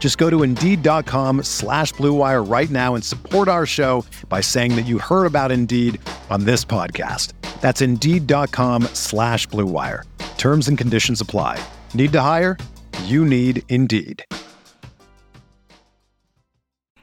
Just go to Indeed.com slash BlueWire right now and support our show by saying that you heard about Indeed on this podcast. That's Indeed.com slash BlueWire. Terms and conditions apply. Need to hire? You need Indeed.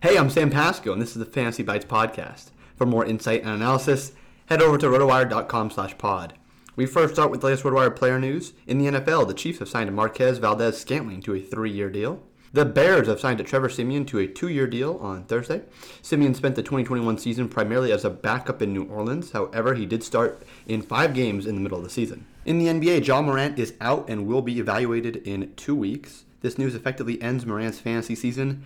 Hey, I'm Sam Pasco, and this is the Fantasy Bites podcast. For more insight and analysis, head over to rotowire.com slash pod. We first start with the latest RotoWire player news. In the NFL, the Chiefs have signed Marquez Valdes Scantling to a three-year deal. The Bears have signed Trevor Siemian to a two-year deal on Thursday. Siemian spent the 2021 season primarily as a backup in New Orleans. However, he did start in five games in the middle of the season. In the NBA, John Morant is out and will be evaluated in two weeks. This news effectively ends Morant's fantasy season.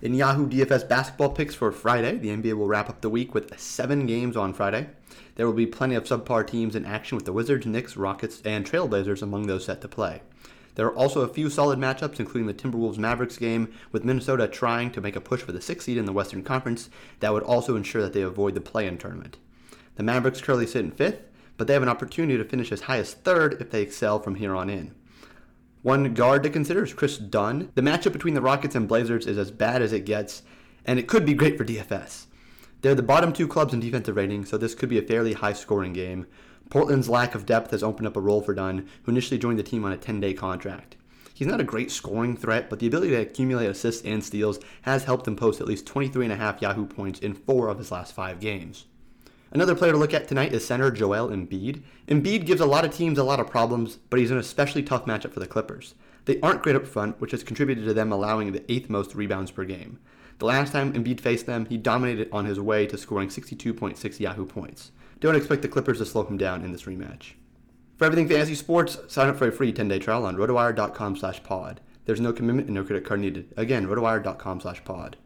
In Yahoo DFS basketball picks for Friday, the NBA will wrap up the week with seven games on Friday. There will be plenty of subpar teams in action with the Wizards, Knicks, Rockets, and Trailblazers among those set to play. There are also a few solid matchups, including the Timberwolves Mavericks game, with Minnesota trying to make a push for the sixth seed in the Western Conference that would also ensure that they avoid the play in tournament. The Mavericks currently sit in fifth, but they have an opportunity to finish as high as third if they excel from here on in. One guard to consider is Kris Dunn. The matchup between the Rockets and Blazers is as bad as it gets, and it could be great for DFS. They're the bottom two clubs in defensive rating, so this could be a fairly high scoring game. Portland's lack of depth has opened up a role for Dunn, who initially joined the team on a 10 day contract. He's not a great scoring threat, but the ability to accumulate assists and steals has helped him post at least 23.5 Yahoo points in four of his last five games. Another player to look at tonight is center Joel Embiid. Embiid gives a lot of teams a lot of problems, but he's an especially tough matchup for the Clippers. They aren't great up front, which has contributed to them allowing the eighth most rebounds per game. The last time Embiid faced them, he dominated on his way to scoring 62.6 Yahoo points. Don't expect the Clippers to slow him down in this rematch. For everything fantasy sports, sign up for a free 10-day trial on rotowire.com slash pod. There's no commitment and no credit card needed. Again, rotowire.com slash pod.